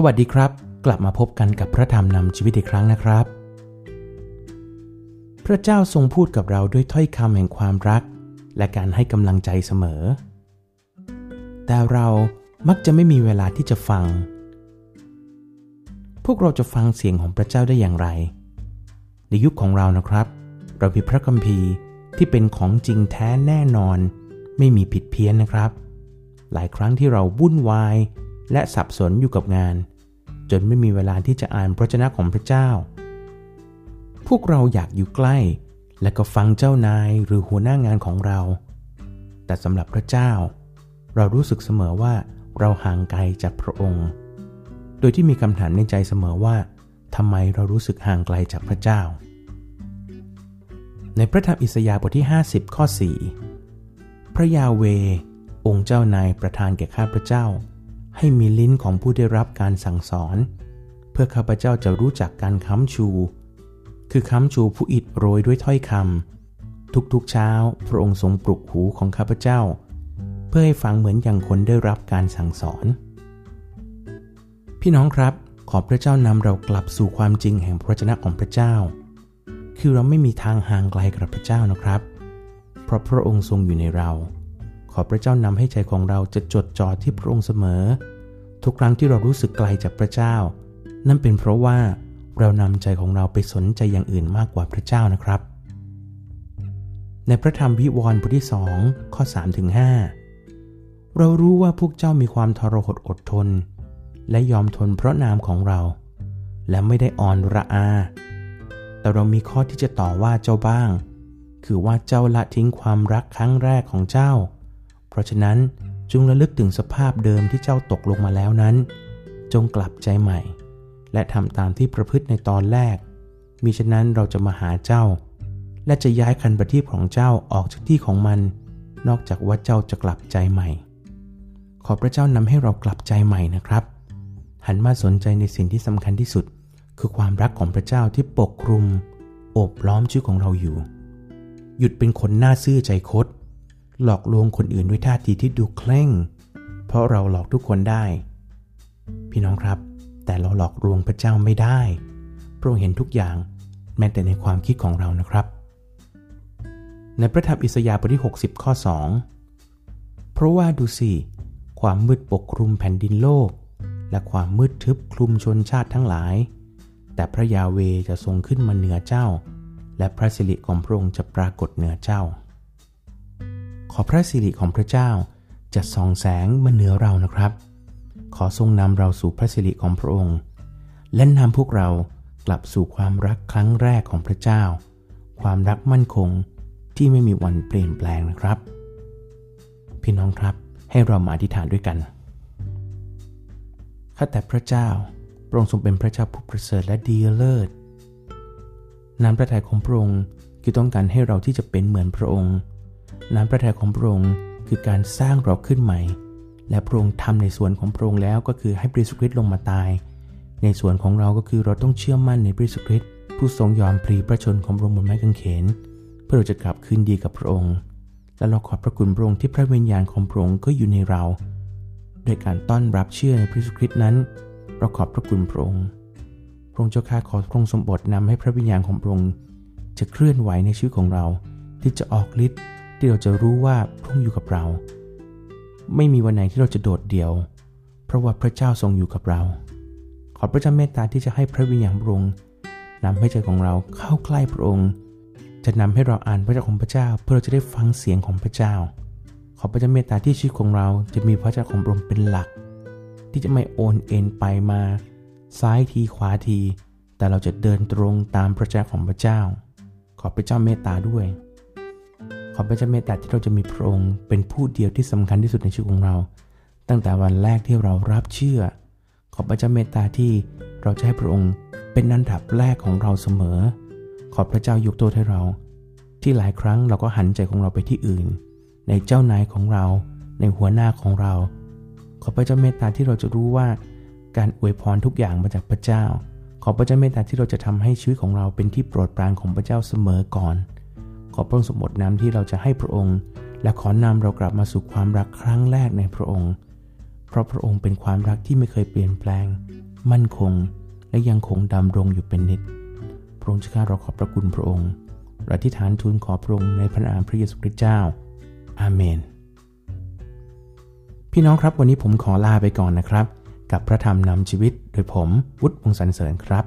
สวัสดีครับ กลับมาพบกันกับพระธรรมนำชีวิตอีกครั้งนะครับ พระเจ้าทรงพูดกับเราด้วยถ้อยคำแห่งความรัก และการให้กำลังใจเสมอ แต่เรามักจะไม่มีเวลาที่จะฟัง พวกเราจะฟังเสียงของพระเจ้าได้อย่างไร ในยุคของเรานะครับ เรามีพระคัมภีร์ที่เป็นของจริงแท้แน่นอน ไม่มีผิดเพี้ยนนะครับ หลายครั้งที่เราวุ่นวาย และสับสนอยู่กับงาน จนไม่มีเวลาที่จะอ่านพระชนะของพระเจ้า พวกเราอยากอยู่ใกล้ และก็ฟังเจ้านายหรือหัวหน้างานของเรา แต่สำหรับพระเจ้า เรารู้สึกเสมอว่าเราห่างไกลจากพระองค์ โดยที่มีคำถามในใจเสมอว่าทำไมเรารู้สึกห่างไกลจากพระเจ้า ในพระธรรมอิสยาห์บทที่ 50 ข้อ 4 พระยาเว องค์เจ้านายประทานแก่ข้าพระเจ้า ให้มีลิ้นของผู้ได้รับการสั่งสอน เพื่อข้าพเจ้าจะรู้จักการค้ำชู คือค้ำชูผู้อิดโรยด้วยถ้อยคำทุกๆเช้าพระองค์ทรงปลุกหูของข้าพเจ้า เพื่อให้ฟังเหมือนอย่างคนได้รับการสั่งสอน พี่น้องครับขอพระเจ้านำเรากลับสู่ความจริงแห่งพระชนะของพระเจ้า คือเราไม่มีทางห่างไกลกับพระเจ้านะครับ เพราะพระองค์ทรงอยู่ในเรา อพระเจ้านำให้ใจของเราจะจดจ่อที่พระองค์เสมอ ทุกครั้งที่เรารู้สึกไกลจากพระเจ้า นั่นเป็นเพราะว่าเรานำใจของเราไปสนใจอย่างอื่นมากกว่าพระเจ้านะครับ ในพระธรรมวิวรณ์บทที่สองข้อ3ถึง5เรารู้ว่าพวกเจ้ามีความทรหดอดทน และยอมทนเพราะนามของเรา และไม่ได้อ่อนระอา แต่เรามีข้อที่จะต่อว่าเจ้าบ้าง คือว่าเจ้าละทิ้งความรักครั้งแรกของเจ้า ราะฉะนั้นจงระลึกถึงสภาพเดิมที่เจ้าตกลงมาแล้วนั้น จงกลับใจใหม่ และทำตามที่ประพฤติในตอนแรก มิฉะนั้นเราจะมาหาเจ้า และจะย้ายคันประทีปของเจ้าออกจากที่ของมัน นอกจากว่าเจ้าจะกลับใจใหม่ ขอพระเจ้านำให้เรากลับใจใหม่นะครับ หันมาสนใจในสิ่งที่สำคัญที่สุด คือความรักของพระเจ้าที่ปกคลุมโอบล้อมชีวิตของเราอยู่ หยุดเป็นคนหน้าซื่อใจคด หลอกลวงคนอื่นด้วยท่าทีที่ดูเคร่ง เพราะเราหลอกทุกคนได้ พี่น้องครับ แต่เราหลอกลวงพระเจ้าไม่ได้ พระองค์เห็นทุกอย่างแม้แต่ในความคิดของเรานะครับ ในพระธรรมอิสยาห์บทที่ 60 ข้อ 2 เพราะว่าดูสิ ความมืดปกคลุมแผ่นดินโลก และความมืดทึบคลุมชนชาติทั้งหลาย แต่พระยาเวจะทรงขึ้นมาเหนือเจ้า และพระสิริของพระองค์จะปรากฏเหนือเจ้า ขอพระสิริของพระเจ้าจะส่องแสงมาเหนือเรานะครับ ขอทรงนำเราสู่พระสิริของพระองค์ และนำพวกเรากลับสู่ความรักครั้งแรกของพระเจ้า ความรักมั่นคงที่ไม่มีวันเปลี่ยนแปลงนะครับ พี่น้องครับให้เรามาอธิษฐานด้วยกันข้าแต่พระเจ้าพระองค์ทรงเป็นพระเจ้าผู้ประเสริฐและดีเลิศน้ำพระทัยของพระองค์คือต้องการให้เราที่จะเป็นเหมือนพระองค์ น้ำพระทัยของพระองค์คือการสร้างเราขึ้นใหม่ และพระองค์ทำในส่วนของพระองค์แล้วก็คือให้พระเยซูคริสต์ลงมาตาย ในส่วนของเราก็คือเราต้องเชื่อมั่นในพระเยซูคริสต์ผู้ทรงยอมพลีพระชนของพระองค์บนไม้กางเขน เพื่อเราจะกลับคืนดีกับพระองค์ และเราขอบพระคุณพระองค์ที่พระวิญญาณของพระองค์ก็อยู่ในเราโดยการต้อนรับเชื่อในพระเยซูคริสต์นั้นเราขอบพระคุณพระองค์พระองค์เจ้าข้าขอพระองค์สมบทนำให้พระวิญญาณของพระองค์จะเคลื่อนไหวในชีวิตของเราที่จะออกฤทธิ์ ที่เราจะรู้ว่าพระองค์อยู่กับเรา ไม่มีวันไหนที่เราจะโดดเดี่ยว เพราะว่าพระเจ้าทรงอยู่กับเรา ขอพระเจ้าเมตตาที่จะให้พระวิญญาณพระองค์นำให้ใจของเราเข้าใกล้พระองค์ จะนำให้เราอ่านพระเจ้าของพระเจ้า เพื่อเราจะได้ฟังเสียงของพระเจ้า ขอพระเจ้าเมตตาที่ชีวิตของเราจะมีพระเจ้าของพระองค์เป็นหลัก ที่จะไม่โอนเอ็นไปมา ซ้ายทีขวาที แต่เราจะเดินตรงตามพระเจ้าของพระเจ้า ขอพระเจ้าเมตตาด้วย ขอพระเจ้าเมตตาที่เราจะมีพระองค์เป็นผู้เดียวที่สำคัญที่สุดในชีวิตของเรา ตั้งแต่วันแรกที่เรารับเชื่อ ขอพระเจ้าเมตตาที่เราจะให้พระองค์เป็นนันดับแรกของเราเสมอ ขอพระเจ้ายกโทษให้เรา ที่หลายครั้งเราก็หันใจของเราไปที่อื่น ในเจ้านายของเรา ในหัวหน้าของเรา ขอพระเจ้าเมตตาที่เราจะรู้ว่า การอวยพรทุกอย่างมาจากพระเจ้า ขอพระเจ้าเมตตาที่เราจะทำให้ชีวิตของเราเป็นที่โปรดปรานของพระเจ้าเสมอก่อน อพระองค์สมบทน้ำที่เราจะให้พระองค์ และขอนำเรากลับมาสู่ความรักครั้งแรกในพระองค์ เพราะพระองค์เป็นความรักที่ไม่เคยเปลี่ยนแปลง มั่นคง และยังคงดำรงอยู่เป็นนิจพระองค์จะข้าเราขอบพระคุณพระองค์และที่ฐานทูลขอพระองค์ในพระนามพระเยซูคริสต์เจ้า อาเมน พี่น้องครับวันนี้ผมขอลาไปก่อนนะครับ กับพระธรรมนำชีวิตโดยผมวุฒิวงศ์สันเสริญครับ